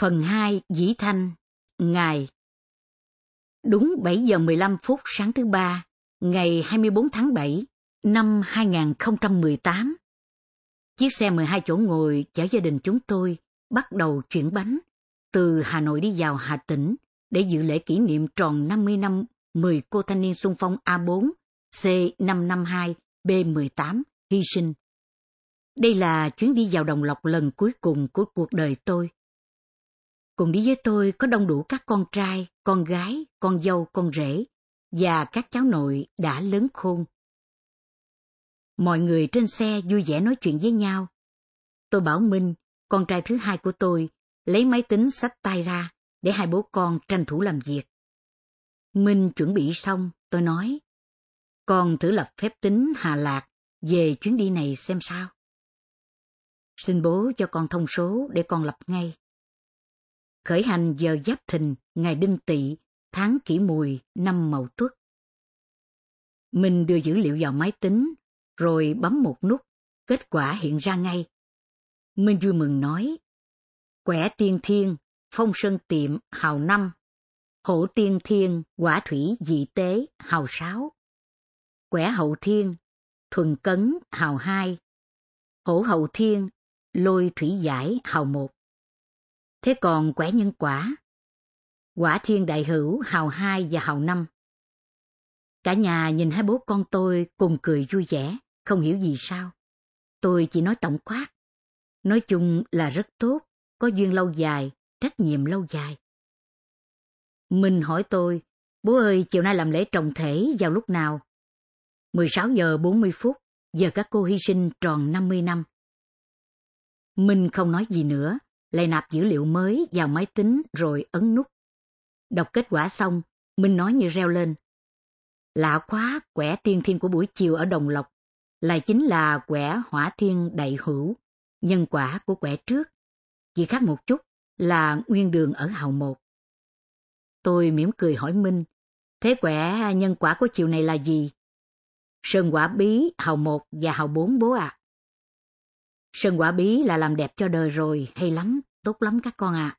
Phần 2 Dĩ Thanh Ngày Đúng 7 giờ 15 phút sáng thứ ba, ngày 24 tháng 7 năm 2018. Chiếc xe 12 chỗ ngồi chở gia đình chúng tôi bắt đầu chuyển bánh từ Hà Nội đi vào Hà Tĩnh để dự lễ kỷ niệm tròn 50 năm 10 cô thanh niên xung phong A4 C552 B18 hy sinh. Đây là chuyến đi vào Đồng Lộc lần cuối cùng của cuộc đời tôi. Cùng đi với tôi có đông đủ các con trai, con gái, con dâu, con rể và các cháu nội đã lớn khôn. Mọi người trên xe vui vẻ nói chuyện với nhau. Tôi bảo Minh, con trai thứ hai của tôi, lấy máy tính sách tay ra để hai bố con tranh thủ làm việc. Minh chuẩn bị xong, tôi nói, con thử lập phép tính Hà Lạc về chuyến đi này xem sao. Xin bố cho con thông số để con lập ngay. Khởi hành giờ giáp thìn, ngày đinh tỵ, tháng kỷ mùi, năm mậu tuất. Mình đưa dữ liệu vào máy tính, rồi bấm một nút, kết quả hiện ra ngay. Minh vui mừng nói, quẻ tiên thiên, phong sơn tiệm, hào năm, hổ tiên thiên, quả thủy dị tế, hào sáu, quẻ hậu thiên, thuần cấn, hào hai, hổ hậu thiên, lôi thủy giải, hào một. Thế còn quẻ nhân quả? Quả thiên đại hữu, hào hai và hào năm. Cả nhà nhìn hai bố con tôi cùng cười vui vẻ, không hiểu gì sao. Tôi chỉ nói tổng quát. Nói chung là rất tốt, có duyên lâu dài, trách nhiệm lâu dài. Minh hỏi tôi, bố ơi chiều nay làm lễ trọng thể vào lúc nào? 16 giờ 40 phút, giờ các cô hy sinh tròn 50 năm. Minh không nói gì nữa, lại nạp dữ liệu mới vào máy tính rồi ấn nút. Đọc kết quả xong, Minh nói như reo lên. Lạ quá, quẻ tiên thiên của buổi chiều ở Đồng Lộc, lại chính là quẻ hỏa thiên đại hữu, nhân quả của quẻ trước. Chỉ khác một chút là nguyên đường ở hào một. Tôi mỉm cười hỏi Minh, thế quẻ nhân quả của chiều này là gì? Sơn quả bí, hào một và hào bốn bố ạ. À. Sơn quả bí là làm đẹp cho đời rồi, hay lắm, tốt lắm các con ạ. À.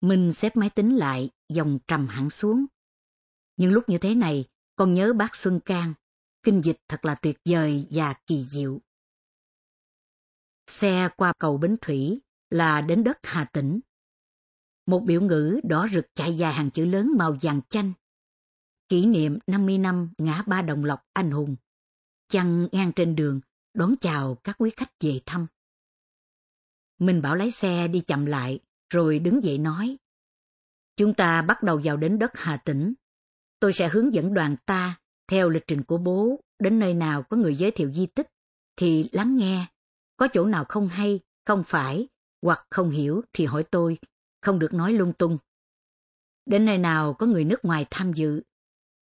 Minh xếp máy tính lại, dòng trầm hẳn xuống. Nhưng lúc như thế này, con nhớ bác Xuân Cang, kinh dịch thật là tuyệt vời và kỳ diệu. Xe qua cầu Bến Thủy là đến đất Hà Tĩnh. Một biểu ngữ đỏ rực chạy dài hàng chữ lớn màu vàng chanh. Kỷ niệm 50 năm ngã ba đồng lộc anh hùng. Chăng ngang trên đường, đón chào các quý khách về thăm. Mình bảo lái xe đi chậm lại, rồi đứng dậy nói. Chúng ta bắt đầu vào đến đất Hà Tĩnh. Tôi sẽ hướng dẫn đoàn ta, theo lịch trình của bố, đến nơi nào có người giới thiệu di tích, thì lắng nghe. Có chỗ nào không hay, không phải, hoặc không hiểu thì hỏi tôi, không được nói lung tung. Đến nơi nào có người nước ngoài tham dự.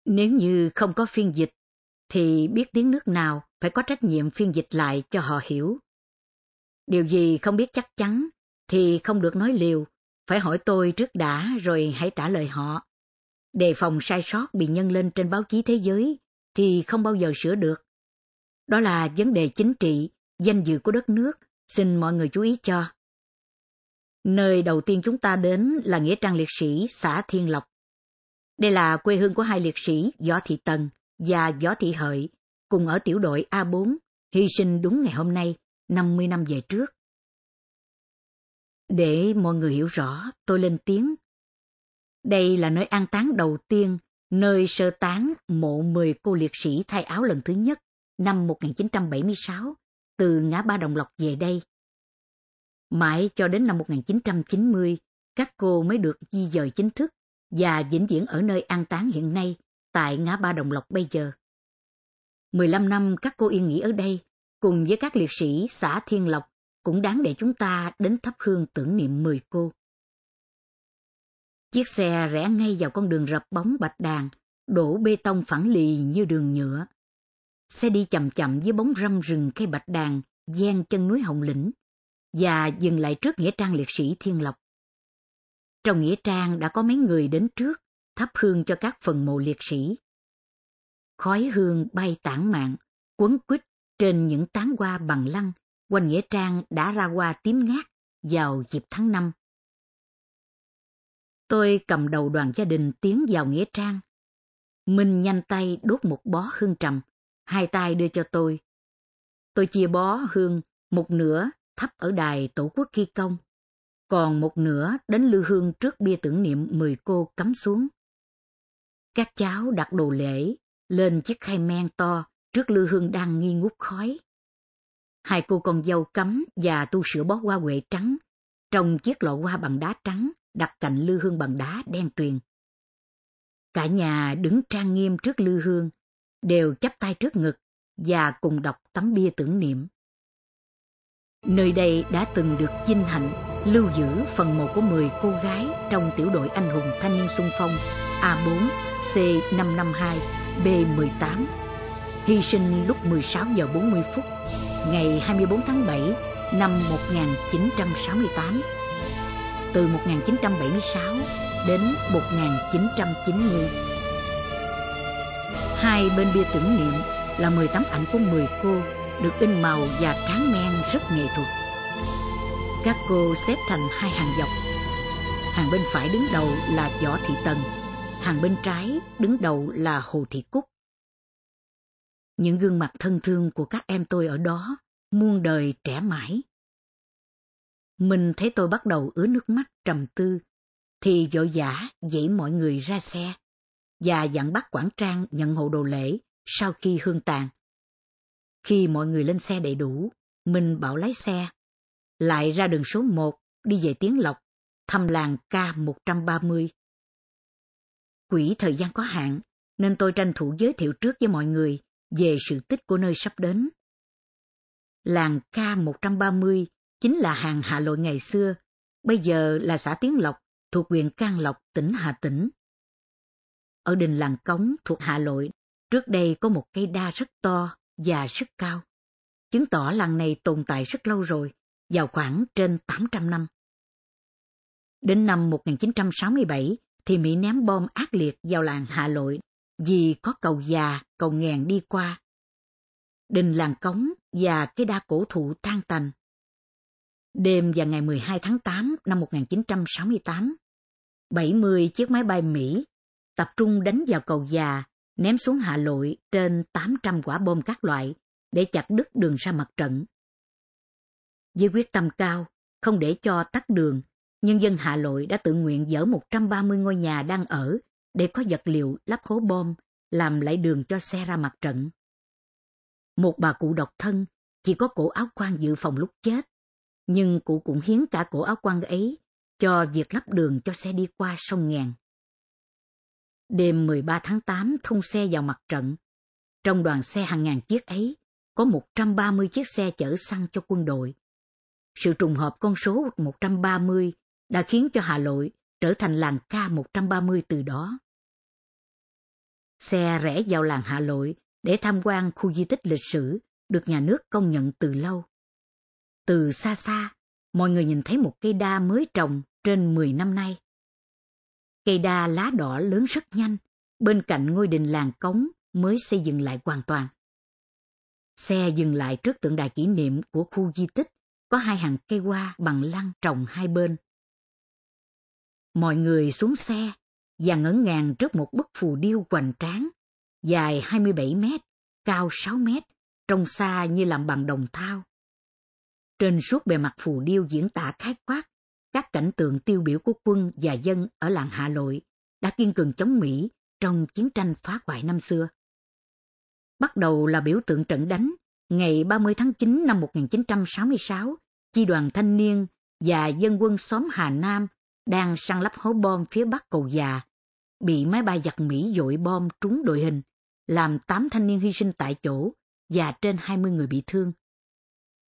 Nếu như không có phiên dịch, thì biết tiếng nước nào phải có trách nhiệm phiên dịch lại cho họ hiểu. Điều gì không biết chắc chắn thì không được nói liều, phải hỏi tôi trước đã rồi hãy trả lời họ. Đề phòng sai sót bị nhân lên trên báo chí thế giới thì không bao giờ sửa được. Đó là vấn đề chính trị, danh dự của đất nước, xin mọi người chú ý cho. Nơi đầu tiên chúng ta đến là Nghĩa trang liệt sĩ xã Thiên Lộc. Đây là quê hương của hai liệt sĩ Võ Thị Tần và Võ Thị Hợi, cùng ở tiểu đội A4, hy sinh đúng ngày hôm nay, 50 năm về trước. Để mọi người hiểu rõ, tôi lên tiếng. Đây là nơi an táng đầu tiên, nơi sơ tán mộ 10 cô liệt sĩ thay áo lần thứ nhất, năm 1976, từ ngã ba Đồng Lộc về đây. Mãi cho đến năm 1990, các cô mới được di dời chính thức và vĩnh viễn ở nơi an táng hiện nay, tại ngã ba Đồng Lộc bây giờ. 15 năm các cô yên nghỉ ở đây, cùng với các liệt sĩ xã Thiên Lộc, cũng đáng để chúng ta đến thắp hương tưởng niệm 10 cô. Chiếc xe rẽ ngay vào con đường rập bóng bạch đàn, đổ bê tông phẳng lì như đường nhựa. Xe đi chậm chậm với bóng râm rừng cây bạch đàn, gian chân núi Hồng Lĩnh, và dừng lại trước Nghĩa Trang liệt sĩ Thiên Lộc. Trong Nghĩa Trang đã có mấy người đến trước, thắp hương cho các phần mộ liệt sĩ. Khói hương bay tản mạn, quấn quýt trên những tán hoa bằng lăng, quanh Nghĩa Trang đã ra hoa tím ngát vào dịp tháng năm. Tôi cầm đầu đoàn gia đình tiến vào Nghĩa Trang. Minh nhanh tay đốt một bó hương trầm, hai tay đưa cho tôi. Tôi chia bó hương, một nửa thắp ở đài tổ quốc ghi công, còn một nửa đến lư hương trước bia tưởng niệm mười cô cắm xuống. Các cháu đặt đồ lễ lên chiếc khay men to trước lư hương đang nghi ngút khói. Hai cô con dâu cắm và tu sửa bó hoa huệ trắng trong chiếc lọ hoa bằng đá trắng đặt cạnh lư hương bằng đá đen tuyền. Cả nhà đứng trang nghiêm trước lư hương, đều chắp tay trước ngực và cùng đọc tấm bia tưởng niệm. Nơi đây đã từng được vinh hạnh lưu giữ phần mộ của 10 cô gái trong tiểu đội anh hùng thanh niên sung phong A4 C552 B18 hy sinh lúc 16 giờ 40 phút, ngày 24 tháng 7 năm 1968 từ 1976 đến 1990. Hai bên bia tưởng niệm là 10 tấm ảnh của 10 cô được in màu và tráng men rất nghệ thuật. Các cô xếp thành hai hàng dọc. Hàng bên phải đứng đầu là Võ Thị Tần, hàng bên trái đứng đầu là Hồ Thị Cúc. Những gương mặt thân thương của các em tôi ở đó muôn đời trẻ mãi. Mình thấy tôi bắt đầu ứa nước mắt trầm tư, thì vội vã dãy mọi người ra xe, và dặn bắt quản trang nhận hộ đồ lễ sau khi hương tàn. Khi mọi người lên xe đầy đủ, mình bảo lái xe, lại ra đường số 1 đi về Tiến Lộc, thăm làng K130. Quỹ thời gian có hạn, nên tôi tranh thủ giới thiệu trước với mọi người về sự tích của nơi sắp đến. Làng K130 chính là hàng Hạ Lội ngày xưa, bây giờ là xã Tiến Lộc, thuộc huyện Can Lộc, tỉnh Hà Tĩnh. Ở đình làng Cống thuộc Hạ Lội, trước đây có một cây đa rất to và rất cao, chứng tỏ làng này tồn tại rất lâu rồi, vào khoảng trên 800 năm. Đến năm 1967 thì Mỹ ném bom ác liệt vào làng Hạ Lội vì có cầu già, cầu nghèn đi qua. Đình làng cống và cái đa cổ thụ tan tành. Đêm và ngày 12 tháng 8 năm 1968, 70 chiếc máy bay Mỹ tập trung đánh vào cầu già, ném xuống hạ lội trên 800 quả bom các loại để chặt đứt đường ra mặt trận. Với quyết tâm cao, không để cho tắt đường, nhân dân hạ lội đã tự nguyện dỡ 130 ngôi nhà đang ở để có vật liệu lắp hố bom, làm lại đường cho xe ra mặt trận. Một bà cụ độc thân, chỉ có cổ áo quan dự phòng lúc chết, nhưng cụ cũng hiến cả cổ áo quan ấy cho việc lắp đường cho xe đi qua sông Ngàn. Đêm 13 tháng 8 thông xe vào mặt trận. Trong đoàn xe hàng ngàn chiếc ấy, có 130 chiếc xe chở xăng cho quân đội. Sự trùng hợp con số 130 đã khiến cho Hà Nội trở thành làng K130 từ đó. Xe rẽ vào làng Hà Lội để tham quan khu di tích lịch sử được nhà nước công nhận từ lâu. Từ xa xa, mọi người nhìn thấy một cây đa mới trồng trên 10 năm nay. Cây đa lá đỏ lớn rất nhanh, bên cạnh ngôi đình làng cống mới xây dựng lại hoàn toàn. Xe dừng lại trước tượng đài kỷ niệm của khu di tích, có hai hàng cây hoa bằng lăng trồng hai bên. Mọi người xuống xe và ngỡ ngàng trước một bức phù điêu hoành tráng, dài 27 mét, cao 6 mét, trông xa như làm bằng đồng thau. Trên suốt bề mặt phù điêu diễn tả khái quát các cảnh tượng tiêu biểu của quân và dân ở làng Hạ Lội đã kiên cường chống Mỹ trong chiến tranh phá hoại năm xưa. Bắt đầu là biểu tượng trận đánh, ngày 30 tháng 9 năm 1966, chi đoàn thanh niên và dân quân xóm Hà Nam đang săn lắp hố bom phía bắc cầu già, bị máy bay giặc Mỹ dội bom trúng đội hình, làm 8 thanh niên hy sinh tại chỗ và trên 20 người bị thương.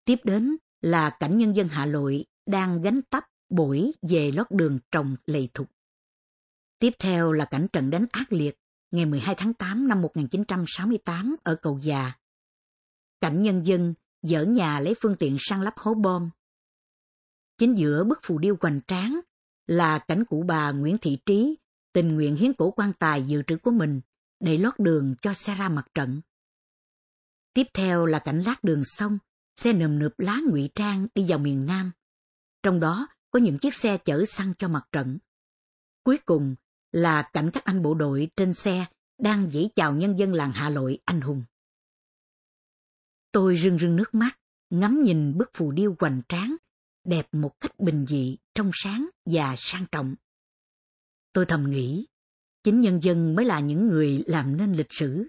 Tiếp đến là cảnh nhân dân Hà Lội đang gánh tắp bổi về lót đường trồng lầy thục. Tiếp theo là cảnh trận đánh ác liệt ngày 12 tháng 8 năm 1968 ở cầu già. Cảnh nhân dân dở nhà lấy phương tiện săn lắp hố bom. Chính giữa bức phù điêu hoành tráng là cảnh cụ bà Nguyễn Thị Trí tình nguyện hiến cổ quan tài dự trữ của mình để lót đường cho xe ra mặt trận. Tiếp theo là cảnh lát đường sông, xe nườm nượp lá ngụy trang đi vào miền Nam. Trong đó có những chiếc xe chở xăng cho mặt trận. Cuối cùng là cảnh các anh bộ đội trên xe đang dãy chào nhân dân làng Hạ Lội anh hùng. Tôi rưng rưng nước mắt, ngắm nhìn bức phù điêu hoành tráng, đẹp một cách bình dị, trong sáng và sang trọng. Tôi thầm nghĩ, chính nhân dân mới là những người làm nên lịch sử.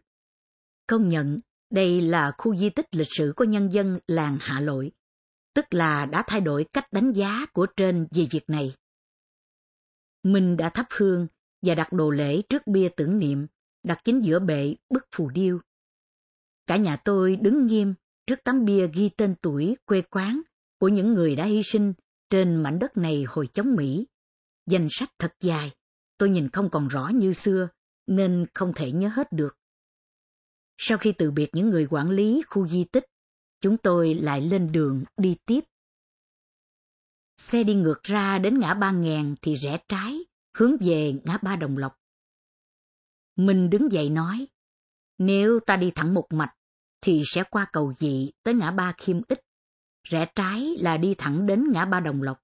Công nhận, đây là khu di tích lịch sử của nhân dân làng Hạ Lội, tức là đã thay đổi cách đánh giá của trên về việc này. Minh đã thắp hương và đặt đồ lễ trước bia tưởng niệm, đặt chính giữa bệ bức phù điêu. Cả nhà tôi đứng nghiêm trước tấm bia ghi tên tuổi quê quán của những người đã hy sinh trên mảnh đất này hồi chống Mỹ. Danh sách thật dài, tôi nhìn không còn rõ như xưa, nên không thể nhớ hết được. Sau khi từ biệt những người quản lý khu di tích, chúng tôi lại lên đường đi tiếp. Xe đi ngược ra đến ngã ba ngàn thì rẽ trái, hướng về ngã ba Đồng Lộc. Mình đứng dậy nói, nếu ta đi thẳng một mạch, thì sẽ qua cầu dị tới ngã ba Khiêm Ích. Rẽ trái là đi thẳng đến ngã ba Đồng Lộc.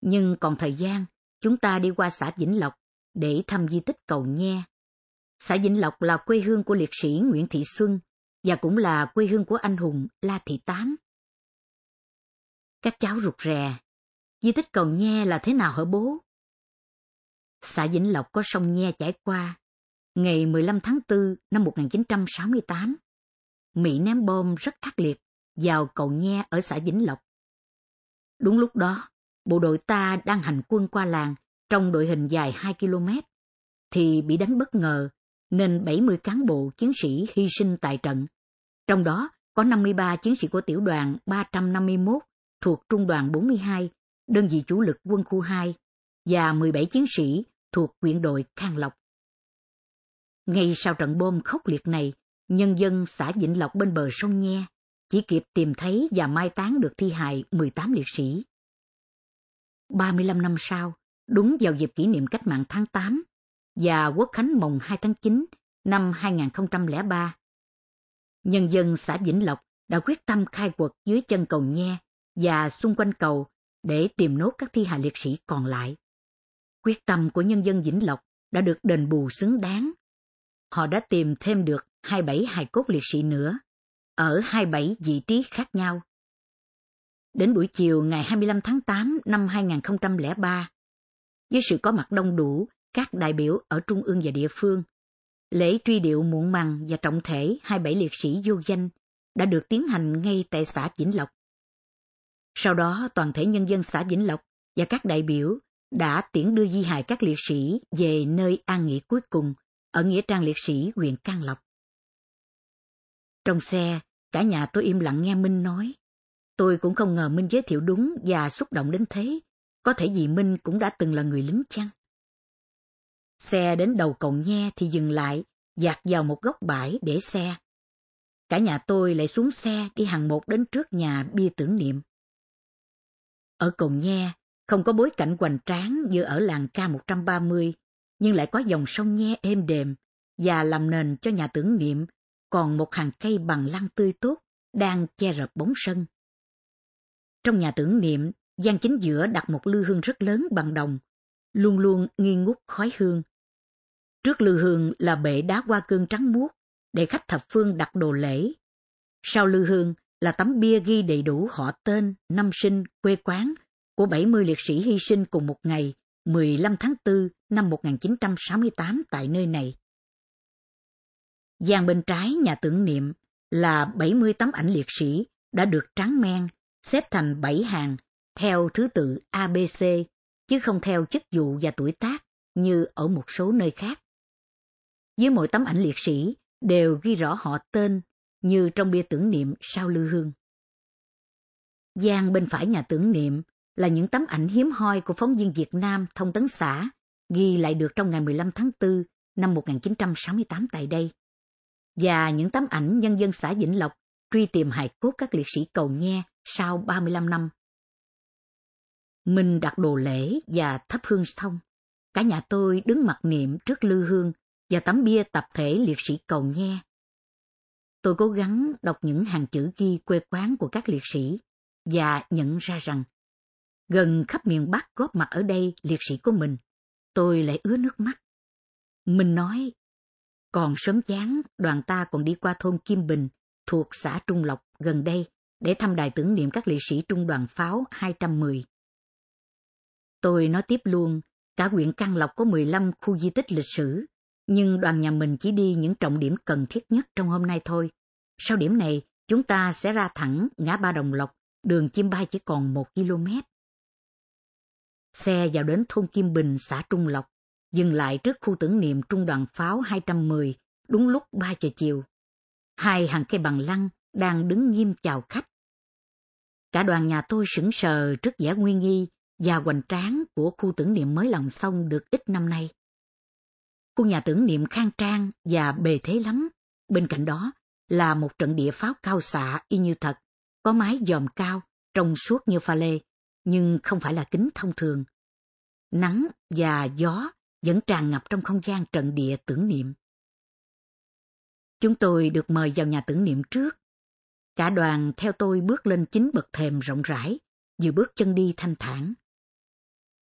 Nhưng còn thời gian, chúng ta đi qua xã Vĩnh Lộc để thăm di tích cầu Nhe. Xã Vĩnh Lộc là quê hương của liệt sĩ Nguyễn Thị Xuân và cũng là quê hương của anh hùng La Thị Tám. Các cháu rụt rè, di tích cầu Nhe là thế nào hả bố? Xã Vĩnh Lộc có sông Nhe chảy qua. Ngày 15 tháng 4 năm 1968, Mỹ ném bom rất ác liệt vào cầu Nhe ở xã Vĩnh Lộc. Đúng lúc đó, bộ đội ta đang hành quân qua làng trong đội hình dài 2 km, thì bị đánh bất ngờ nên 70 cán bộ chiến sĩ hy sinh tại trận. Trong đó có 53 chiến sĩ của tiểu đoàn 351 thuộc trung đoàn 42, đơn vị chủ lực quân khu 2, và 17 chiến sĩ thuộc quyện đội Khang Lộc. Ngay sau trận bom khốc liệt này, nhân dân xã Vĩnh Lộc bên bờ sông Nhe chỉ kịp tìm thấy và mai táng được thi hài 18 liệt sĩ. 35 năm sau, đúng vào dịp kỷ niệm cách mạng tháng 8 và quốc khánh mồng 2 tháng 9 năm 2003, nhân dân xã Vĩnh Lộc đã quyết tâm khai quật dưới chân cầu Nhe và xung quanh cầu để tìm nốt các thi hài liệt sĩ còn lại. Quyết tâm của nhân dân Vĩnh Lộc đã được đền bù xứng đáng. Họ đã tìm thêm được 27 hài cốt liệt sĩ nữa, ở 27 vị trí khác nhau. Đến buổi chiều ngày 25 tháng 8 năm 2003, với sự có mặt đông đủ các đại biểu ở trung ương và địa phương, lễ truy điệu muộn màng và trọng thể 27 liệt sĩ vô danh đã được tiến hành ngay tại xã Vĩnh Lộc. Sau đó, toàn thể nhân dân xã Vĩnh Lộc và các đại biểu đã tiễn đưa di hài các liệt sĩ về nơi an nghỉ cuối cùng ở Nghĩa trang liệt sĩ huyện Can Lộc. Trong xe, cả nhà tôi im lặng nghe Minh nói. Tôi cũng không ngờ Minh giới thiệu đúng và xúc động đến thế. Có thể vì Minh cũng đã từng là người lính chăng? Xe đến đầu cầu nhe thì dừng lại, dạt vào một góc bãi để xe. Cả nhà tôi lại xuống xe đi hàng một đến trước nhà bia tưởng niệm. Ở cầu nhe, không có bối cảnh hoành tráng như ở làng K130, nhưng lại có dòng sông nhe êm đềm và làm nền cho nhà tưởng niệm còn một hàng cây bằng lăng tươi tốt đang che rợp bóng sân. Trong nhà tưởng niệm, gian chính giữa đặt một lư hương rất lớn bằng đồng, luôn luôn nghi ngút khói hương. Trước lư hương là bệ đá hoa cương trắng muốt, để khách thập phương đặt đồ lễ. Sau lư hương là tấm bia ghi đầy đủ họ tên, năm sinh, quê quán của 70 liệt sĩ hy sinh cùng một ngày, 15 tháng 4 năm 1968 tại nơi này. Giang bên trái nhà tưởng niệm là 70 tấm ảnh liệt sĩ đã được trắng men, xếp thành 7 hàng, theo thứ tự ABC, chứ không theo chức vụ và tuổi tác như ở một số nơi khác. Dưới mỗi tấm ảnh liệt sĩ đều ghi rõ họ tên như trong bia tưởng niệm sau lư hương. Giang bên phải nhà tưởng niệm là những tấm ảnh hiếm hoi của phóng viên Việt Nam thông tấn xã, ghi lại được trong ngày 15 tháng 4 năm 1968 tại đây và những tấm ảnh nhân dân xã Vĩnh Lộc truy tìm hài cốt các liệt sĩ cầu nhe sau 35 năm. Mình đặt đồ lễ và thắp hương xong. Cả nhà tôi đứng mặc niệm trước lư hương và tấm bia tập thể liệt sĩ cầu nhe. Tôi cố gắng đọc những hàng chữ ghi quê quán của các liệt sĩ và nhận ra rằng gần khắp miền Bắc góp mặt ở đây liệt sĩ của mình tôi lại ứa nước mắt. Mình nói, còn sớm chán, đoàn ta còn đi qua thôn Kim Bình, thuộc xã Trung Lộc gần đây, để thăm đài tưởng niệm các liệt sĩ trung đoàn pháo 210. Tôi nói tiếp luôn, cả huyện Căn Lộc có 15 khu di tích lịch sử, nhưng đoàn nhà mình chỉ đi những trọng điểm cần thiết nhất trong hôm nay thôi. Sau điểm này, chúng ta sẽ ra thẳng ngã ba Đồng Lộc, đường Chim Bay chỉ còn một km. Xe vào đến thôn Kim Bình, xã Trung Lộc, dừng lại trước khu tưởng niệm trung đoàn pháo 210, đúng lúc 3 giờ chiều. Hai hàng cây bằng lăng đang đứng nghiêm chào khách. Cả đoàn nhà tôi sững sờ trước vẻ nguyên nghi và hoành tráng của khu tưởng niệm mới lòng xong được ít năm nay. Khu nhà tưởng niệm khang trang và bề thế lắm. Bên cạnh đó là một trận địa pháo cao xạ y như thật, có mái dòm cao, trong suốt như pha lê, nhưng không phải là kính thông thường. Nắng và gió vẫn tràn ngập trong không gian trận địa tưởng niệm. Chúng tôi được mời vào nhà tưởng niệm trước. Cả đoàn theo tôi bước lên chính bậc thềm rộng rãi, vừa bước chân đi thanh thản.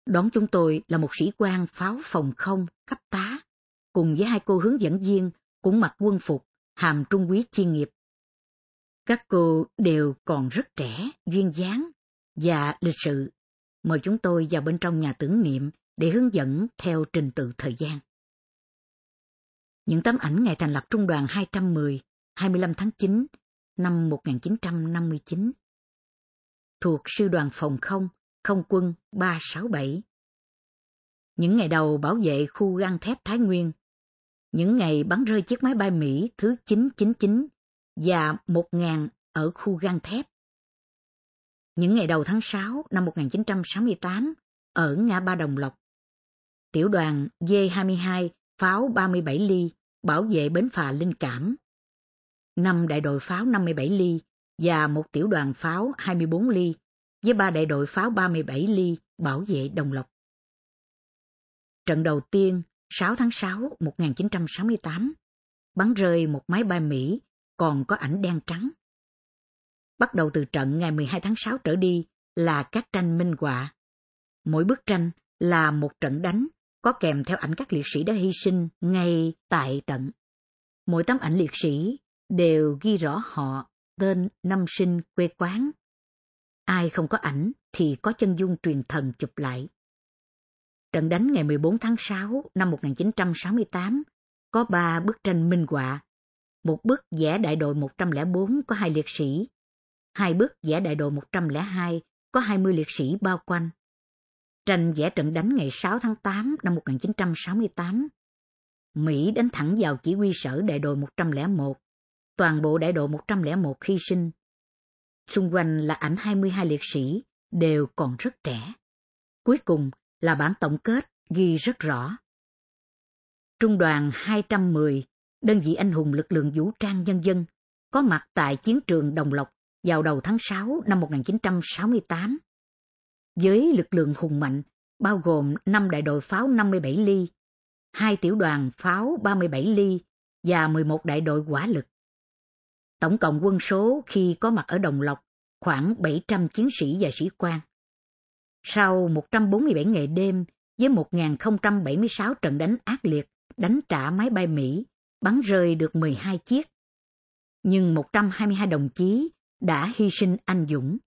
Đón chúng tôi là một sĩ quan pháo phòng không cấp tá, cùng với hai cô hướng dẫn viên cũng mặc quân phục, hàm trung quý chuyên nghiệp. Các cô đều còn rất trẻ, duyên dáng và lịch sự. Mời chúng tôi vào bên trong nhà tưởng niệm để hướng dẫn theo trình tự thời gian. Những tấm ảnh ngày thành lập Trung đoàn 210, 25 tháng 9 năm 1959. Thuộc Sư đoàn Phòng không, Không quân 367. Những ngày đầu bảo vệ khu găng thép Thái Nguyên, những ngày bắn rơi chiếc máy bay Mỹ thứ 999 và 1000 ở khu găng thép. Những ngày đầu tháng 6 năm 1968 ở ngã ba Đồng Lộc. Tiểu đoàn D-22 pháo 37 ly bảo vệ bến phà Linh Cảm. Năm đại đội pháo 57 ly và một tiểu đoàn pháo 24 ly với ba đại đội pháo 37 ly bảo vệ Đồng Lộc. Trận đầu tiên 6 tháng 6 1968 bắn rơi một máy bay Mỹ còn có ảnh đen trắng. Bắt đầu từ trận ngày 12 tháng 6 trở đi là các tranh minh họa. Mỗi bức tranh là một trận đánh, có kèm theo ảnh các liệt sĩ đã hy sinh ngay tại trận. Mỗi tấm ảnh liệt sĩ đều ghi rõ họ, tên, năm sinh, quê quán. Ai không có ảnh thì có chân dung truyền thần chụp lại. Trận đánh ngày 14 tháng 6 năm 1968 có ba bức tranh minh họa. Một bức vẽ đại đội 104 có hai liệt sĩ, hai bức vẽ đại đội 102 có 20 liệt sĩ bao quanh. Tranh vẽ trận đánh ngày 6 tháng 8 năm 1968. Mỹ đánh thẳng vào chỉ huy sở đại đội 101. Toàn bộ đại đội 101 hy sinh. Xung quanh là ảnh 22 liệt sĩ, đều còn rất trẻ. Cuối cùng là bản tổng kết ghi rất rõ. Trung đoàn 210, đơn vị anh hùng lực lượng vũ trang nhân dân, có mặt tại chiến trường Đồng Lộc vào đầu tháng 6 năm 1968. Với lực lượng hùng mạnh, bao gồm 5 đại đội pháo 57 ly, 2 tiểu đoàn pháo 37 ly và 11 đại đội hỏa lực. Tổng cộng quân số khi có mặt ở Đồng Lộc khoảng 700 chiến sĩ và sĩ quan. Sau 147 ngày đêm với 1.076 trận đánh ác liệt, đánh trả máy bay Mỹ, bắn rơi được 12 chiếc. Nhưng 122 đồng chí đã hy sinh anh dũng.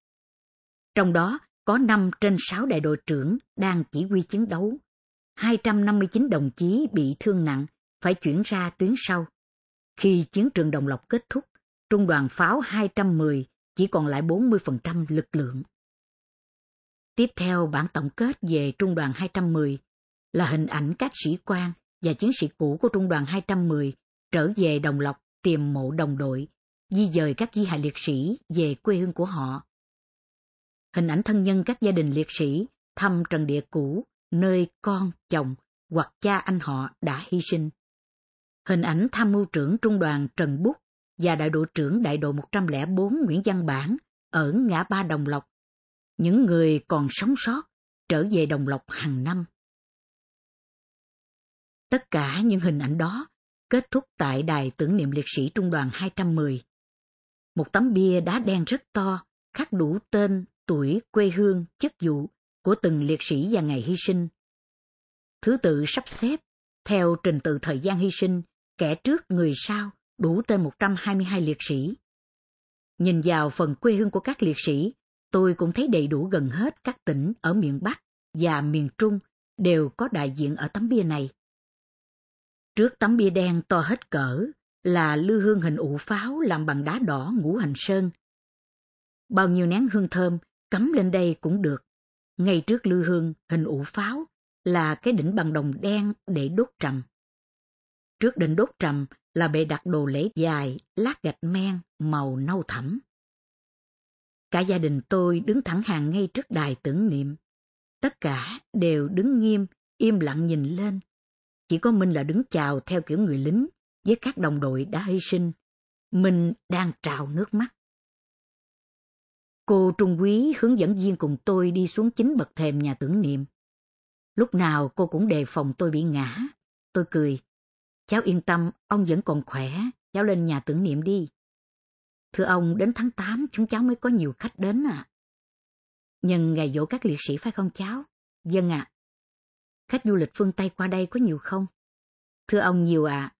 Trong đó có 5 trên 6 đại đội trưởng đang chỉ huy chiến đấu. 259 đồng chí bị thương nặng, phải chuyển ra tuyến sau. Khi chiến trường Đồng Lộc kết thúc, trung đoàn pháo 210 chỉ còn lại 40% lực lượng. Tiếp theo bản tổng kết về trung đoàn 210 là hình ảnh các sĩ quan và chiến sĩ cũ của trung đoàn 210 trở về Đồng Lộc tìm mộ đồng đội, di dời các di hài liệt sĩ về quê hương của họ. Hình ảnh thân nhân các gia đình liệt sĩ thăm trần địa cũ, nơi con, chồng hoặc cha anh họ đã hy sinh. Hình ảnh tham mưu trưởng trung đoàn Trần Bút và đại đội trưởng đại đội 104 Nguyễn Văn Bản ở ngã ba Đồng Lộc những người còn sống sót trở về Đồng Lộc hàng năm. Tất cả những hình ảnh đó kết thúc tại đài tưởng niệm liệt sĩ trung đoàn 210. Một tấm bia đá đen rất to, khắc đủ tên, tuổi, quê hương, chức vụ của từng liệt sĩ và ngày hy sinh. thứ tự sắp xếp, theo trình tự thời gian hy sinh, kẻ trước người sau, đủ tên 122 liệt sĩ. Nhìn vào phần quê hương của các liệt sĩ, tôi cũng thấy đầy đủ gần hết các tỉnh ở miền Bắc và miền Trung đều có đại diện ở tấm bia này. Trước tấm bia đen to hết cỡ là lư hương hình ụ pháo làm bằng đá đỏ ngũ hành sơn. Bao nhiêu nén hương thơm cắm lên đây cũng được. Ngay trước lư hương hình ụ pháo là cái đỉnh bằng đồng đen để đốt trầm. Trước đỉnh đốt trầm là bệ đặt đồ lễ dài, lát gạch men, màu nâu thẳm. Cả gia đình tôi đứng thẳng hàng ngay trước đài tưởng niệm. Tất cả đều đứng nghiêm, im lặng nhìn lên. Chỉ có mình là đứng chào theo kiểu người lính với các đồng đội đã hy sinh. mình đang trào nước mắt. Cô Trung Quý hướng dẫn viên cùng tôi đi xuống chính bậc thềm nhà tưởng niệm. Lúc nào cô cũng đề phòng tôi bị ngã. Tôi cười. Cháu yên tâm, ông vẫn còn khỏe, cháu lên nhà tưởng niệm đi. Thưa ông, đến tháng 8 chúng cháu mới có nhiều khách đến à. Nhân ngày dỗ các liệt sĩ phải không cháu? Dân ạ. À. Khách du lịch phương Tây qua đây có nhiều không? Thưa ông nhiều ạ. À.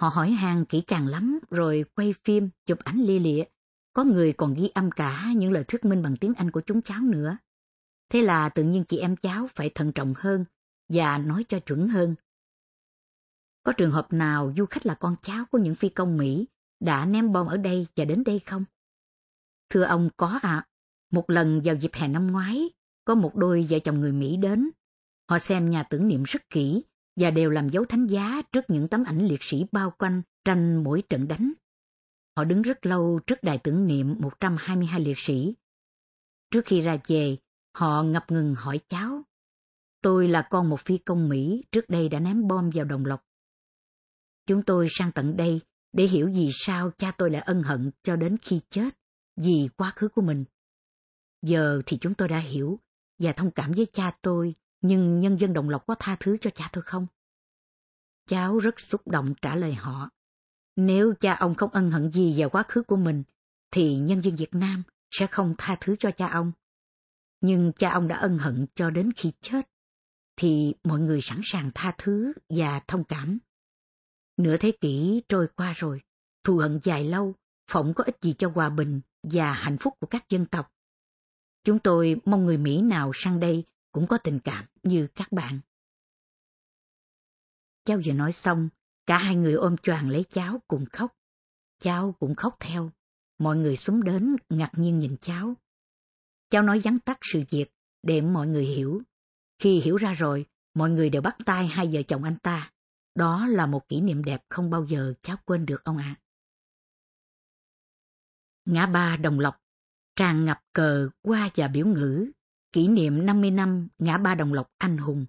Họ hỏi hàng kỹ càng lắm, rồi quay phim, chụp ảnh lia lịa. Có người còn ghi âm cả những lời thuyết minh bằng tiếng Anh của chúng cháu nữa. Thế là tự nhiên chị em cháu phải thận trọng hơn và nói cho chuẩn hơn. Có trường hợp nào du khách là con cháu của những phi công Mỹ đã ném bom ở đây và đến đây không? Thưa ông có ạ. À. Một lần vào dịp hè năm ngoái, có một đôi vợ chồng người Mỹ đến. Họ xem nhà tưởng niệm rất kỹ và đều làm dấu thánh giá trước những tấm ảnh liệt sĩ bao quanh tranh mỗi trận đánh. Họ đứng rất lâu trước đài tưởng niệm 122 liệt sĩ. Trước khi ra về, họ ngập ngừng hỏi cháu. Tôi là con một phi công Mỹ trước đây đã ném bom vào đồng lộc. Chúng tôi sang tận đây để hiểu vì sao cha tôi lại ân hận cho đến khi chết vì quá khứ của mình. Giờ thì chúng tôi đã hiểu và thông cảm với cha tôi, nhưng nhân dân Đồng Lộc có tha thứ cho cha tôi không? Cháu rất xúc động trả lời họ. Nếu cha ông không ân hận gì về quá khứ của mình, thì nhân dân Việt Nam sẽ không tha thứ cho cha ông. Nhưng cha ông đã ân hận cho đến khi chết, thì mọi người sẵn sàng tha thứ và thông cảm. Nửa thế kỷ trôi qua rồi, thù hận dài lâu, phỏng có ích gì cho hòa bình và hạnh phúc của các dân tộc. Chúng tôi mong người Mỹ nào sang đây cũng có tình cảm như các bạn. Cháu vừa nói xong, cả hai người ôm choàng lấy cháu cùng khóc. Cháu cũng khóc theo. Mọi người xuống đến ngạc nhiên nhìn cháu. Cháu nói vắn tắt sự việc để mọi người hiểu. Khi hiểu ra rồi, mọi người đều bắt tay hai vợ chồng anh ta. Đó là một kỷ niệm đẹp không bao giờ cháu quên được ông ạ. Ngã ba Đồng Lộc tràn ngập cờ qua và biểu ngữ, kỷ niệm 50 năm ngã ba Đồng Lộc anh hùng.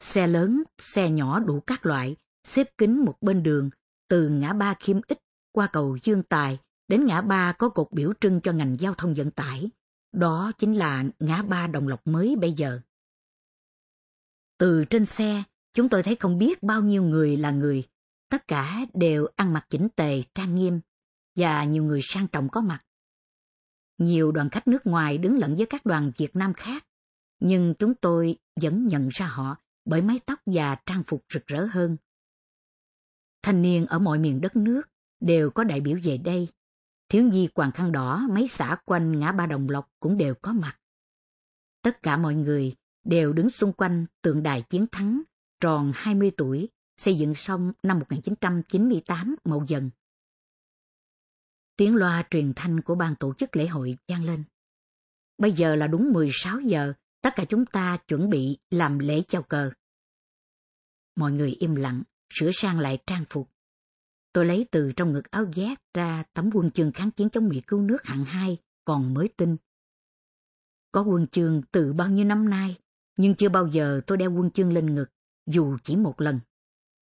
Xe lớn, xe nhỏ đủ các loại, xếp kín một bên đường, từ ngã ba Khiêm Ích qua cầu Dương Tài đến ngã ba có cột biểu trưng cho ngành giao thông vận tải. Đó chính là ngã ba Đồng Lộc mới bây giờ. Từ trên xe, chúng tôi thấy không biết bao nhiêu người là người. Tất cả đều ăn mặc chỉnh tề, trang nghiêm, và nhiều người sang trọng có mặt. Nhiều đoàn khách nước ngoài đứng lẫn với các đoàn Việt Nam khác, nhưng chúng tôi vẫn nhận ra họ bởi mái tóc và trang phục rực rỡ hơn. Thanh niên ở mọi miền đất nước đều có đại biểu về đây. Thiếu nhi Quàng Khăn Đỏ, mấy xã quanh ngã ba Đồng Lộc cũng đều có mặt. Tất cả mọi người đều đứng xung quanh tượng đài chiến thắng, tròn 20 tuổi, xây dựng xong năm 1998 mậu dần. Tiếng loa truyền thanh của ban tổ chức lễ hội vang lên. Bây giờ là đúng 16 giờ, tất cả chúng ta chuẩn bị làm lễ chào cờ. Mọi người im lặng, sửa sang lại trang phục. Tôi lấy từ trong ngực áo giáp ra tấm quân chương kháng chiến chống Mỹ cứu nước hạng hai, còn mới tinh. Có quân chương từ bao nhiêu năm nay, nhưng chưa bao giờ tôi đeo quân chương lên ngực, dù chỉ một lần.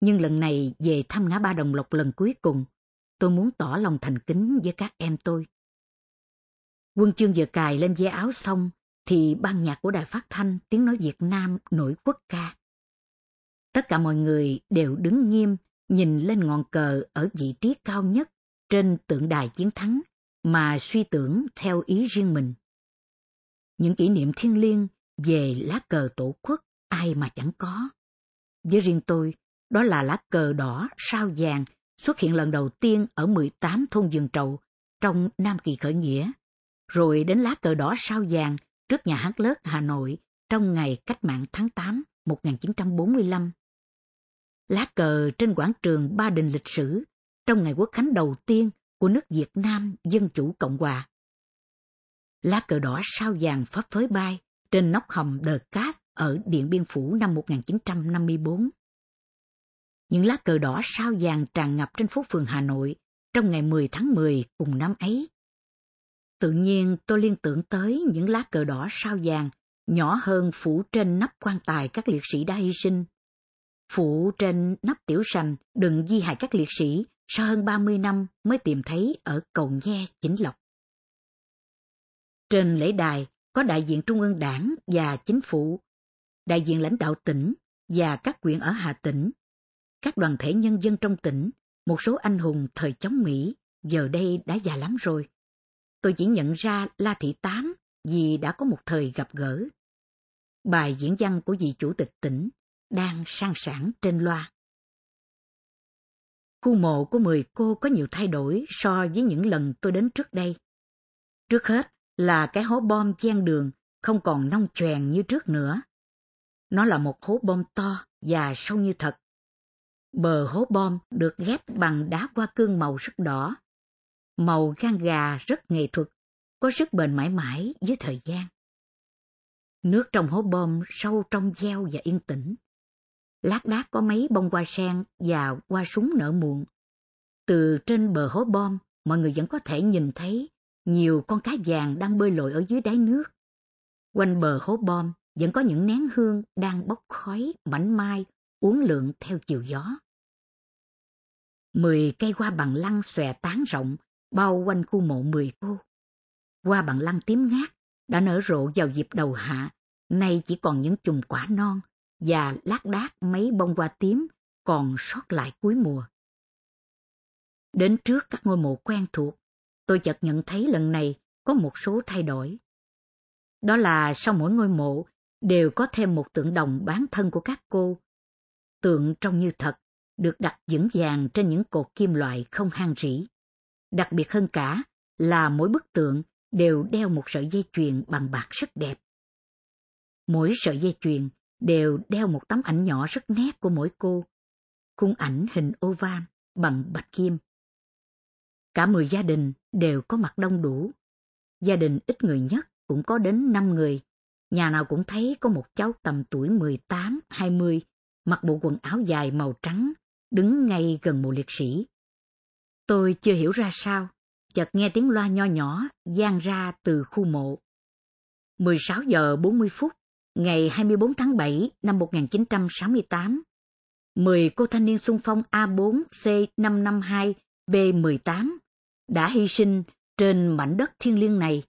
Nhưng lần này về thăm ngã ba đồng lộc lần cuối cùng, tôi muốn tỏ lòng thành kính với các em tôi. Quân chương vừa cài lên dây áo xong, thì ban nhạc của đài phát thanh tiếng nói Việt Nam nổi quốc ca. Tất cả mọi người đều đứng nghiêm, nhìn lên ngọn cờ ở vị trí cao nhất trên tượng đài chiến thắng, mà suy tưởng theo ý riêng mình. Những kỷ niệm thiêng liêng về lá cờ tổ quốc ai mà chẳng có. Với riêng tôi, đó là lá cờ đỏ sao vàng xuất hiện lần đầu tiên ở 18 thôn Dương trầu trong Nam Kỳ khởi nghĩa, rồi đến lá cờ đỏ sao vàng trước nhà hát lớn Hà Nội trong ngày cách mạng tháng 8 1945. Lá cờ trên quảng trường Ba Đình lịch sử trong ngày quốc khánh đầu tiên của nước Việt Nam Dân Chủ Cộng Hòa. Lá cờ đỏ sao vàng phấp phới bay trên nóc hầm Đờ Cát ở Điện Biên Phủ năm 1954. Những lá cờ đỏ sao vàng tràn ngập trên phố phường Hà Nội trong ngày 10 tháng 10 cùng năm ấy. Tự nhiên tôi liên tưởng tới những lá cờ đỏ sao vàng nhỏ hơn phủ trên nắp quan tài các liệt sĩ đã hy sinh. Phủ trên nắp tiểu sành đựng di hài các liệt sĩ sau hơn 30 năm mới tìm thấy ở cầu nhe chính lộc. Trên lễ đài có đại diện Trung ương Đảng và Chính phủ, đại diện lãnh đạo tỉnh và các quyện ở Hà Tĩnh, các đoàn thể nhân dân trong tỉnh, một số anh hùng thời chống Mỹ giờ đây đã già lắm rồi. Tôi chỉ nhận ra La Thị Tám vì đã có một thời gặp gỡ. Bài diễn văn của vị chủ tịch tỉnh đang sang sản trên loa. Khu mộ của mười cô có nhiều thay đổi so với những lần tôi đến trước đây. Trước hết là cái hố bom chen đường không còn nông choèn như trước nữa. Nó là một hố bom to và sâu như thật. Bờ hố bom được ghép bằng đá hoa cương màu rất đỏ. Màu gan gà rất nghệ thuật, có sức bền mãi mãi với thời gian. Nước trong hố bom sâu trong gieo và yên tĩnh. Lát đác có mấy bông hoa sen và hoa súng nở muộn. Từ trên bờ hố bom, mọi người vẫn có thể nhìn thấy nhiều con cá vàng đang bơi lội ở dưới đáy nước. Quanh bờ hố bom vẫn có những nén hương đang bốc khói mảnh mai, uốn lượn theo chiều gió. Mười cây hoa bằng lăng xòe tán rộng, bao quanh khu mộ mười cô. Hoa bằng lăng tím ngát, đã nở rộ vào dịp đầu hạ, nay chỉ còn những chùm quả non và lác đác mấy bông hoa tím còn sót lại cuối mùa. Đến trước các ngôi mộ quen thuộc, tôi chợt nhận thấy lần này có một số thay đổi. Đó là sau mỗi ngôi mộ đều có thêm một tượng đồng bán thân của các cô. Tượng trông như thật, được đặt vững vàng trên những cột kim loại không hang rỉ. Đặc biệt hơn cả là mỗi bức tượng đều đeo một sợi dây chuyền bằng bạc rất đẹp. Mỗi sợi dây chuyền đều đeo một tấm ảnh nhỏ rất nét của mỗi cô. Khung ảnh hình oval bằng bạch kim. Cả mười gia đình đều có mặt đông đủ. Gia đình ít người nhất cũng có đến năm người. Nhà nào cũng thấy có một cháu tầm tuổi 18-20, mặc bộ quần áo dài màu trắng, đứng ngay gần mộ liệt sĩ. Tôi chưa hiểu ra sao, chợt nghe tiếng loa nho nhỏ gian ra từ khu mộ. 16 giờ 40 phút, ngày 24 tháng 7 năm 1968, 10 cô thanh niên xung phong A4C552 B18 đã hy sinh trên mảnh đất thiên liêng này.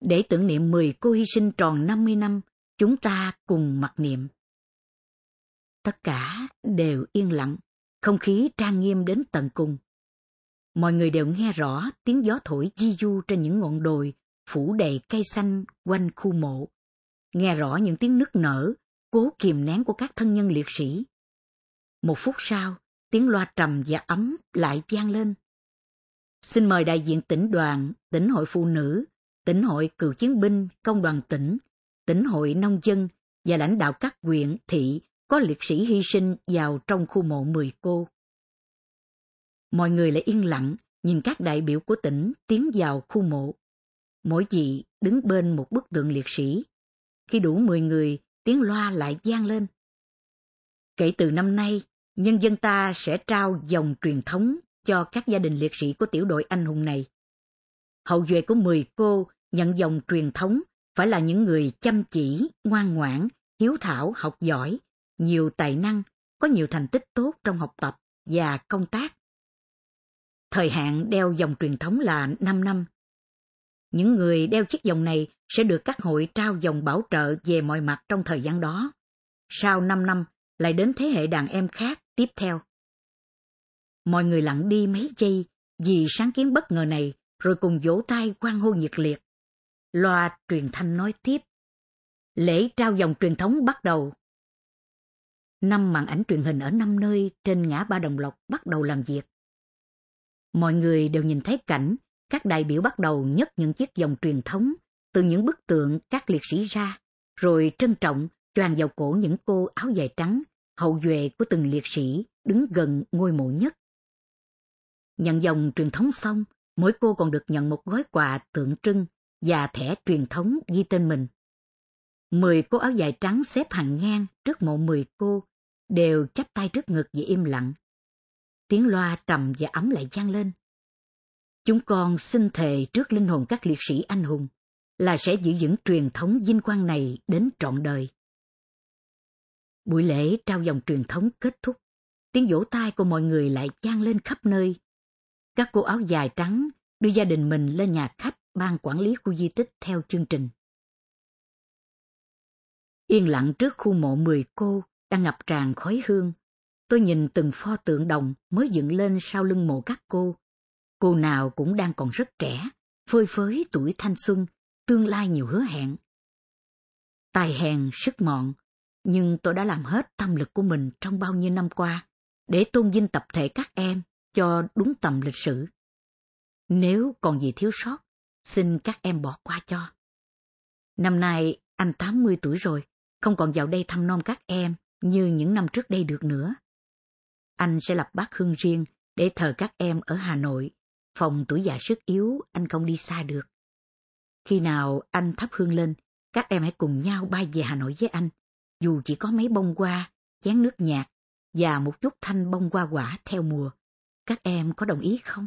Để tưởng niệm 10 cô hy sinh tròn 50 năm, chúng ta cùng mặc niệm. Tất cả đều yên lặng, không khí trang nghiêm đến tận cùng. Mọi người đều nghe rõ tiếng gió thổi di du trên những ngọn đồi, phủ đầy cây xanh quanh khu mộ. Nghe rõ những tiếng nức nở, cố kìm nén của các thân nhân liệt sĩ. Một phút sau, tiếng loa trầm và ấm lại vang lên. Xin mời đại diện tỉnh đoàn, tỉnh hội phụ nữ, tỉnh hội cựu chiến binh, công đoàn tỉnh, tỉnh hội nông dân và lãnh đạo các huyện, thị có liệt sĩ hy sinh vào trong khu mộ mười cô. Mọi người lại yên lặng, nhìn các đại biểu của tỉnh tiến vào khu mộ. Mỗi vị đứng bên một bức tượng liệt sĩ. Khi đủ mười người, tiếng loa lại vang lên. Kể từ năm nay, nhân dân ta sẽ trao dòng truyền thống cho các gia đình liệt sĩ của tiểu đội anh hùng này. Hậu duệ của mười cô nhận dòng truyền thống phải là những người chăm chỉ, ngoan ngoãn, hiếu thảo, học giỏi, nhiều tài năng, có nhiều thành tích tốt trong học tập và công tác. Thời hạn đeo dòng truyền thống là 5 năm. Những người đeo chiếc dòng này sẽ được các hội trao dòng bảo trợ về mọi mặt trong thời gian đó. Sau 5 năm, lại đến thế hệ đàn em khác tiếp theo. Mọi người lặng đi mấy giây vì sáng kiến bất ngờ này, rồi cùng vỗ tay quan hô nhiệt liệt. Loa truyền thanh nói tiếp. Lễ trao dòng truyền thống bắt đầu năm màn ảnh truyền hình ở năm nơi trên ngã ba Đồng Lộc bắt đầu làm việc. Mọi người đều nhìn thấy cảnh các đại biểu bắt đầu nhấc những chiếc vòng truyền thống từ những bức tượng các liệt sĩ ra, rồi trân trọng choàng vào cổ những cô áo dài trắng, hậu duệ của từng liệt sĩ đứng gần ngôi mộ nhất. Nhận dòng truyền thống xong, mỗi cô còn được nhận một gói quà tượng trưng và thẻ truyền thống ghi tên mình. Mười cô áo dài trắng xếp hàng ngang trước mộ mười cô, đều chắp tay trước ngực và im lặng. Tiếng loa trầm và ấm lại vang lên. Chúng con xin thề trước linh hồn các liệt sĩ anh hùng là sẽ giữ vững truyền thống vinh quang này đến trọn đời. Buổi lễ trao dòng truyền thống kết thúc, tiếng vỗ tay của mọi người lại vang lên khắp nơi. Các cô áo dài trắng đưa gia đình mình lên nhà khách ban quản lý khu di tích theo chương trình. Yên lặng trước khu mộ mười cô đang ngập tràn khói hương, tôi nhìn từng pho tượng đồng mới dựng lên sau lưng mộ các cô. Cô nào cũng đang còn rất trẻ, phơi phới tuổi thanh xuân, tương lai nhiều hứa hẹn. Tài hèn, sức mọn, nhưng tôi đã làm hết tâm lực của mình trong bao nhiêu năm qua để tôn vinh tập thể các em cho đúng tầm lịch sử. Nếu còn gì thiếu sót, xin các em bỏ qua cho. Năm nay anh 80 tuổi rồi, không còn vào đây thăm nom các em như những năm trước đây được nữa. Anh sẽ lập bát hương riêng để thờ các em ở Hà Nội, phòng tuổi già sức yếu anh không đi xa được. Khi nào anh thắp hương lên, các em hãy cùng nhau bay về Hà Nội với anh, dù chỉ có mấy bông hoa, chén nước nhạt và một chút thanh bông hoa quả theo mùa. Các em có đồng ý không?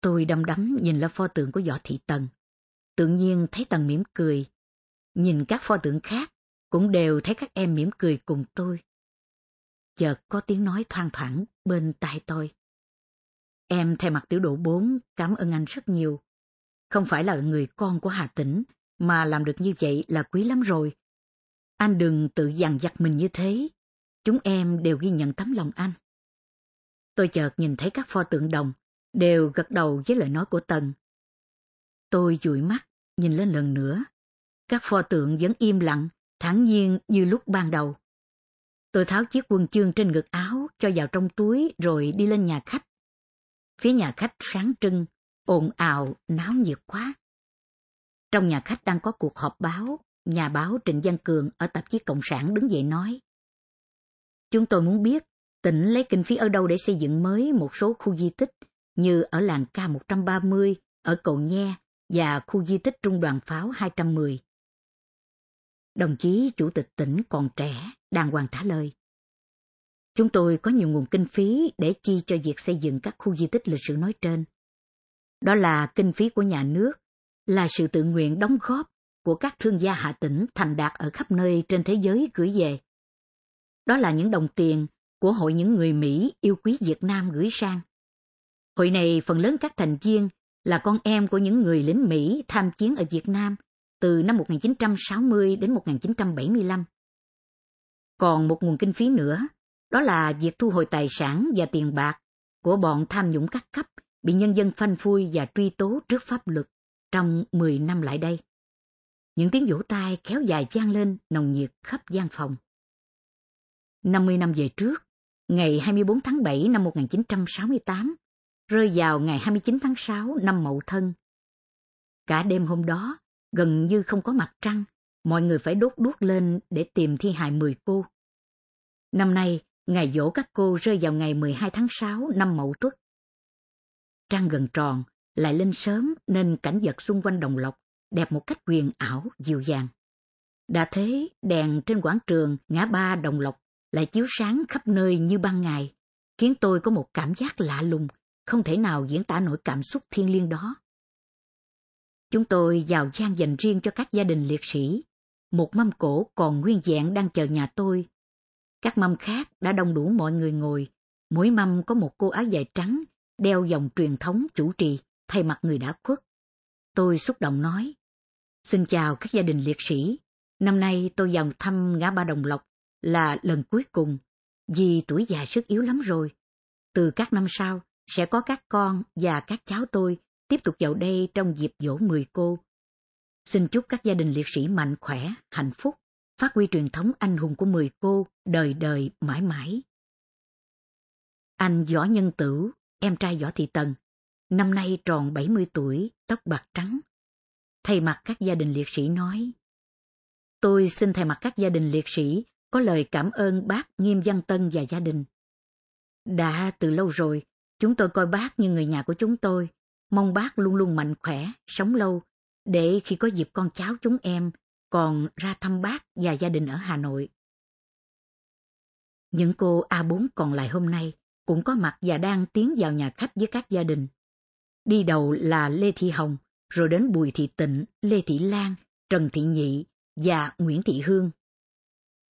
Tôi đăm đắm nhìn lên pho tượng của võ thị Tần. Tự nhiên thấy Tần mỉm cười. Nhìn các pho tượng khác, cũng đều thấy các em mỉm cười cùng tôi. Chợt có tiếng nói thoang thoảng bên tai tôi. Em thay mặt tiểu độ bốn cảm ơn anh rất nhiều. Không phải là người con của Hà Tĩnh, mà làm được như vậy là quý lắm rồi. Anh đừng tự dằn vặt mình như thế. Chúng em đều ghi nhận tấm lòng anh. Tôi chợt nhìn thấy các pho tượng đồng, đều gật đầu với lời nói của Tần. Tôi dụi mắt, nhìn lên lần nữa. Các pho tượng vẫn im lặng, thản nhiên như lúc ban đầu. Tôi tháo chiếc quân chương trên ngực áo cho vào trong túi rồi đi lên nhà khách. Phía nhà khách sáng trưng, ồn ào, náo nhiệt quá. Trong nhà khách đang có cuộc họp báo, nhà báo Trịnh Văn Cường ở tạp chí Cộng sản đứng dậy nói. Chúng tôi muốn biết tỉnh lấy kinh phí ở đâu để xây dựng mới một số khu di tích như ở làng K130, ở Cầu Nhe và khu di tích Trung đoàn Pháo 210. Đồng chí Chủ tịch tỉnh còn trẻ, đàng hoàng trả lời. Chúng tôi có nhiều nguồn kinh phí để chi cho việc xây dựng các khu di tích lịch sử nói trên. Đó là kinh phí của nhà nước, là sự tự nguyện đóng góp của các thương gia hạ tỉnh thành đạt ở khắp nơi trên thế giới gửi về. Đó là những đồng tiền của Hội những người Mỹ yêu quý Việt Nam gửi sang. Hội này phần lớn các thành viên là con em của những người lính Mỹ tham chiến ở Việt Nam từ năm 1960 đến 1975. Còn một nguồn kinh phí nữa, đó là việc thu hồi tài sản và tiền bạc của bọn tham nhũng các cấp bị nhân dân phanh phui và truy tố trước pháp luật trong 10 năm lại đây. Những tiếng vỗ tay kéo dài vang lên nồng nhiệt khắp gian phòng. 50 năm về trước, ngày 24 tháng 7 năm 1968, rơi vào ngày 29 tháng 6 năm Mậu Thân. Cả đêm hôm đó, gần như không có mặt trăng, mọi người phải đốt đuốc lên để tìm thi hài 10 cô. Năm nay, ngày dỗ các cô rơi vào ngày 12 tháng 6 năm Mậu Tuất. Trăng gần tròn, lại lên sớm nên cảnh vật xung quanh đồng lộc đẹp một cách quyền ảo, dịu dàng. Đã thế, đèn trên quảng trường ngã ba đồng lộc lại chiếu sáng khắp nơi như ban ngày, khiến tôi có một cảm giác lạ lùng, không thể nào diễn tả nổi cảm xúc thiên liêng đó. Chúng tôi vào gian dành riêng cho các gia đình liệt sĩ. Một mâm cổ còn nguyên vẹn đang chờ nhà tôi. Các mâm khác đã đông đủ mọi người ngồi. Mỗi mâm có một cô áo dài trắng, đeo dòng truyền thống chủ trì, thay mặt người đã khuất. Tôi xúc động nói, Xin chào các gia đình liệt sĩ. Năm nay tôi vào thăm ngã ba Đồng Lộc là lần cuối cùng, vì tuổi già sức yếu lắm rồi. Từ các năm sau, sẽ có các con và các cháu tôi tiếp tục vào đây trong dịp dỗ mười cô. Xin chúc các gia đình liệt sĩ mạnh khỏe, hạnh phúc phát huy truyền thống anh hùng của mười cô đời đời mãi mãi. Anh Võ Nhân Tử, em trai Võ Thị Tần, năm nay tròn 70 tuổi, tóc bạc trắng. Thay mặt các gia đình liệt sĩ nói, Tôi xin thay mặt các gia đình liệt sĩ có lời cảm ơn bác Nghiêm Văn Tân và gia đình. Đã từ lâu rồi, chúng tôi coi bác như người nhà của chúng tôi, mong bác luôn luôn mạnh khỏe, sống lâu, để khi có dịp con cháu chúng em còn ra thăm bác và gia đình ở Hà Nội. Những cô A4 còn lại hôm nay cũng có mặt và đang tiến vào nhà khách với các gia đình. Đi đầu là Lê Thị Hồng, rồi đến Bùi Thị Tịnh, Lê Thị Lan, Trần Thị Nhị và Nguyễn Thị Hương.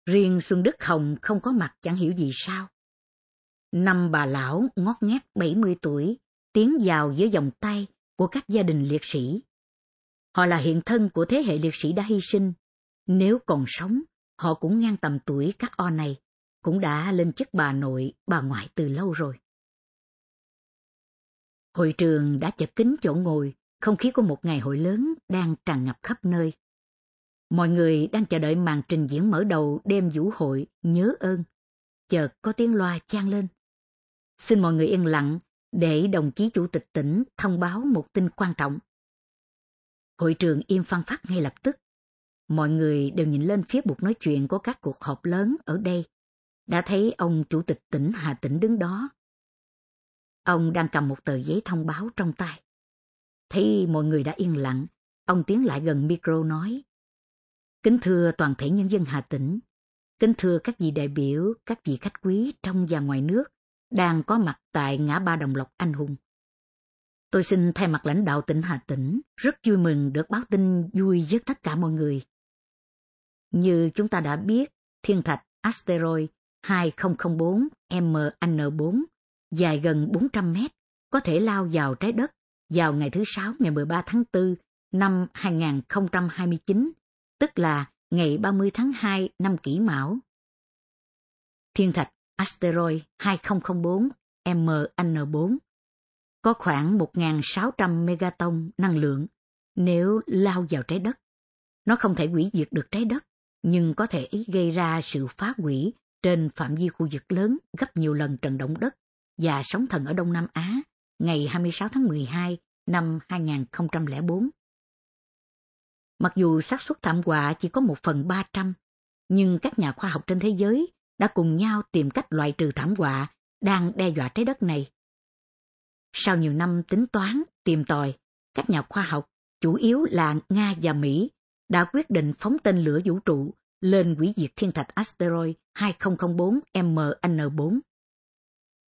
Riêng Xuân Đức Hồng không có mặt chẳng hiểu gì sao. Năm bà lão ngót nghét 70 tuổi, tiến vào giữa dòng tay của các gia đình liệt sĩ. Họ là hiện thân của thế hệ liệt sĩ đã hy sinh. Nếu còn sống, họ cũng ngang tầm tuổi các o này, cũng đã lên chức bà nội, bà ngoại từ lâu rồi. Hội trường đã chật kín chỗ ngồi, không khí của một ngày hội lớn đang tràn ngập khắp nơi. Mọi người đang chờ đợi màn trình diễn mở đầu đêm vũ hội nhớ ơn. Chợt có tiếng loa chan lên. Xin mọi người yên lặng để đồng chí chủ tịch tỉnh thông báo một tin quan trọng. Hội trường im phăng phát ngay lập tức. Mọi người đều nhìn lên phía bục nói chuyện của các cuộc họp lớn ở đây. Đã thấy ông chủ tịch tỉnh Hà Tĩnh đứng đó. Ông đang cầm một tờ giấy thông báo trong tay. Thấy mọi người đã yên lặng, ông tiến lại gần micro nói. Kính thưa toàn thể nhân dân Hà Tĩnh, kính thưa các vị đại biểu, các vị khách quý trong và ngoài nước đang có mặt tại ngã ba Đồng Lộc Anh Hùng. Tôi xin thay mặt lãnh đạo tỉnh Hà Tĩnh rất vui mừng được báo tin vui với tất cả mọi người. Như chúng ta đã biết, thiên thạch asteroid 2004 MN4 dài gần 400 mét có thể lao vào trái đất vào ngày thứ Sáu ngày 13 tháng 4 năm 2029 tức là ngày 30 tháng 2 năm kỷ mão. Thiên thạch asteroid 2004 MN4 có khoảng 1.600 megaton năng lượng nếu lao vào trái đất. Nó không thể hủy diệt được trái đất, nhưng có thể gây ra sự phá hủy trên phạm vi khu vực lớn gấp nhiều lần trận động đất và sóng thần ở Đông Nam Á ngày 26 tháng 12 năm 2004. Mặc dù xác suất thảm họa chỉ có một phần ba trăm, nhưng các nhà khoa học trên thế giới đã cùng nhau tìm cách loại trừ thảm họa đang đe dọa trái đất này. Sau nhiều năm tính toán, tìm tòi, các nhà khoa học, chủ yếu là Nga và Mỹ, đã quyết định phóng tên lửa vũ trụ lên hủy diệt thiên thạch asteroid 2004 MN4.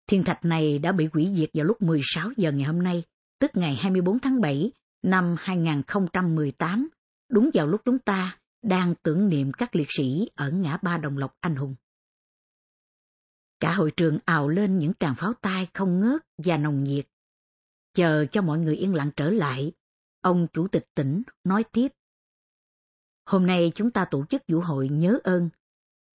Thiên thạch này đã bị hủy diệt vào lúc 16 giờ ngày hôm nay, tức ngày 24 tháng 7 năm 2018 đúng vào lúc chúng ta đang tưởng niệm các liệt sĩ ở ngã ba Đồng Lộc anh hùng. Cả hội trường ào lên những tràng pháo tay không ngớt và nồng nhiệt. Chờ cho mọi người yên lặng trở lại, ông chủ tịch tỉnh nói tiếp. Hôm nay chúng ta tổ chức vũ hội nhớ ơn.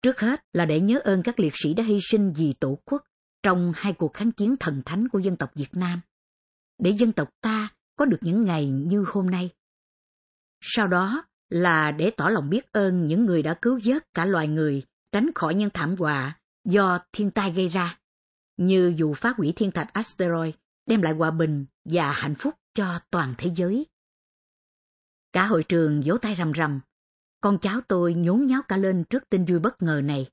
Trước hết là để nhớ ơn các liệt sĩ đã hy sinh vì tổ quốc trong hai cuộc kháng chiến thần thánh của dân tộc Việt Nam. Để dân tộc ta có được những ngày như hôm nay. Sau đó là để tỏ lòng biết ơn những người đã cứu vớt cả loài người tránh khỏi những thảm họa do thiên tai gây ra, như vụ phá hủy thiên thạch asteroid đem lại hòa bình và hạnh phúc cho toàn thế giới. Cả hội trường vỗ tay rầm rầm, con cháu tôi nhốn nháo cả lên trước tin vui bất ngờ này.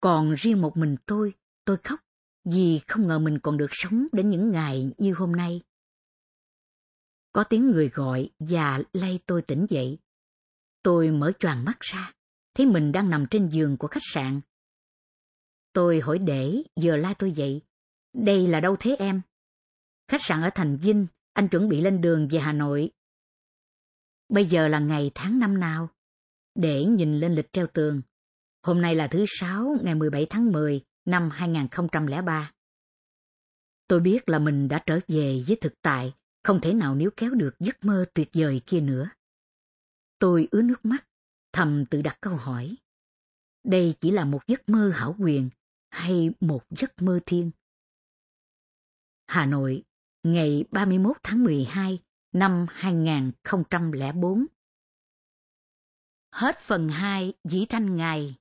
Còn riêng một mình tôi, tôi khóc vì không ngờ mình còn được sống đến những ngày như hôm nay. Có tiếng người gọi và lay tôi tỉnh dậy. Tôi mở choàng mắt ra, thấy mình đang nằm trên giường của khách sạn. Tôi hỏi để, giờ la tôi dậy. Đây là đâu thế em? Khách sạn ở Thành Vinh, anh chuẩn bị lên đường về Hà Nội. Bây giờ là ngày tháng năm nào? Để nhìn lên lịch treo tường. Hôm nay là thứ Sáu, ngày 17 tháng 10 năm 2003. Tôi biết là mình đã trở về với thực tại không thể nào níu kéo được giấc mơ tuyệt vời kia nữa. Tôi ứa nước mắt, thầm tự đặt câu hỏi. Đây chỉ là một giấc mơ hảo quyền hay một giấc mơ thiên? Hà Nội, ngày 31 tháng 12 năm 2004 Hết phần 2 Dĩ Thanh Ngài